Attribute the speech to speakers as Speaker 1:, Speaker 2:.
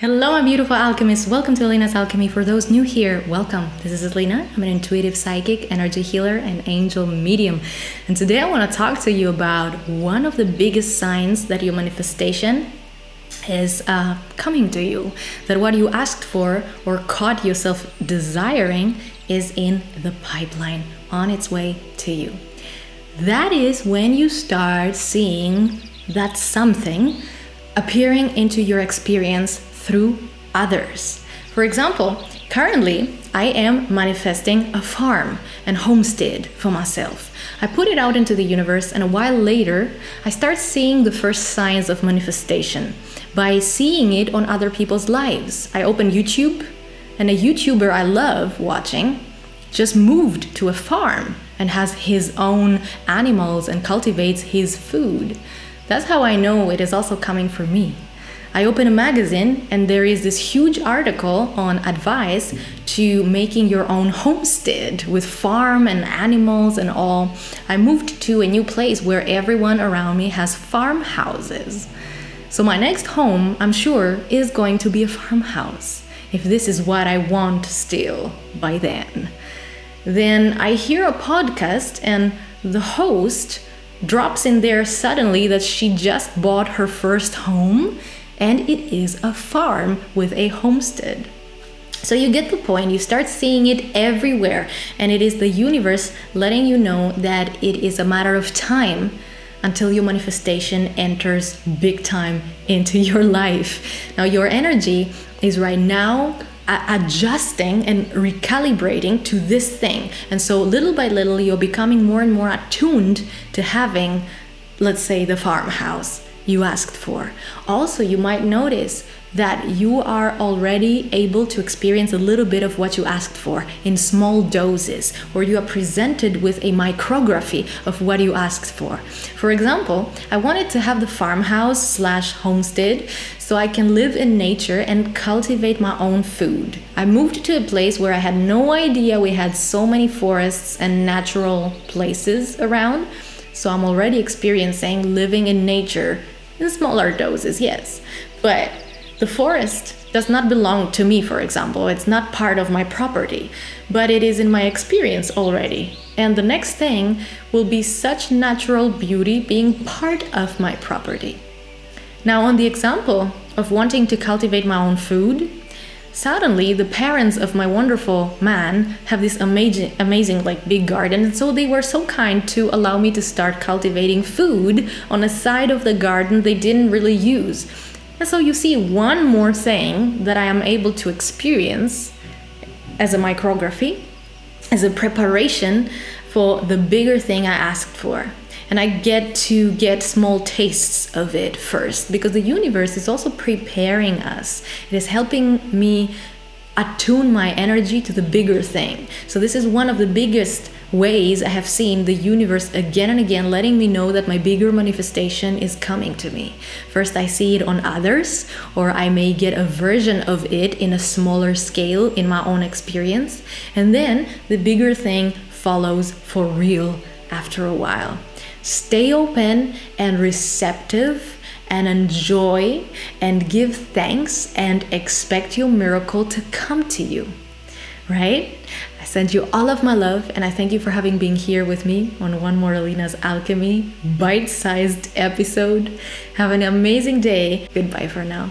Speaker 1: Hello, my beautiful alchemists. Welcome to Elina's Alchemy. For those new here, welcome. This is Elina. I'm an intuitive psychic, energy healer, and angel medium. And today I want to talk to you about one of the biggest signs that your manifestation is uh, coming to you. That what you asked for or caught yourself desiring is in the pipeline on its way to you. That is when you start seeing that something appearing into your experience through others. For example, currently I am manifesting a farm and homestead for myself. I put it out into the universe, and a while later, I start seeing the first signs of manifestation by seeing it on other people's lives. I open YouTube, and a YouTuber I love watching just moved to a farm and has his own animals and cultivates his food. That's how I know it is also coming for me. I open a magazine and there is this huge article on advice to making your own homestead with farm and animals and all. I moved to a new place where everyone around me has farmhouses. So my next home, I'm sure, is going to be a farmhouse if this is what I want still by then. Then I hear a podcast and the host drops in there suddenly that she just bought her first home and it is a farm with a homestead. So you get the point, you start seeing it everywhere, and it is the universe letting you know that it is a matter of time until your manifestation enters big time into your life. Now, your energy is right now adjusting and recalibrating to this thing. And so, little by little, you're becoming more and more attuned to having, let's say, the farmhouse you asked for. Also, you might notice that you are already able to experience a little bit of what you asked for in small doses, or you are presented with a micrography of what you asked for. For example, I wanted to have the farmhouse slash homestead so I can live in nature and cultivate my own food. I moved to a place where I had no idea we had so many forests and natural places around. So I'm already experiencing living in nature in smaller doses, yes. But the forest does not belong to me, for example. It's not part of my property, but it is in my experience already. And the next thing will be such natural beauty being part of my property. Now, on the example of wanting to cultivate my own food, suddenly the parents of my wonderful man have this amazing amazing like big garden and so they were so kind to allow me to start cultivating food on a side of the garden they didn't really use and so you see one more thing that i am able to experience as a micrography as a preparation for the bigger thing i asked for and I get to get small tastes of it first because the universe is also preparing us. It is helping me attune my energy to the bigger thing. So, this is one of the biggest ways I have seen the universe again and again letting me know that my bigger manifestation is coming to me. First, I see it on others, or I may get a version of it in a smaller scale in my own experience, and then the bigger thing follows for real after a while. Stay open and receptive and enjoy and give thanks and expect your miracle to come to you. Right? I send you all of my love and I thank you for having been here with me on One More Elina's Alchemy bite sized episode. Have an amazing day. Goodbye for now.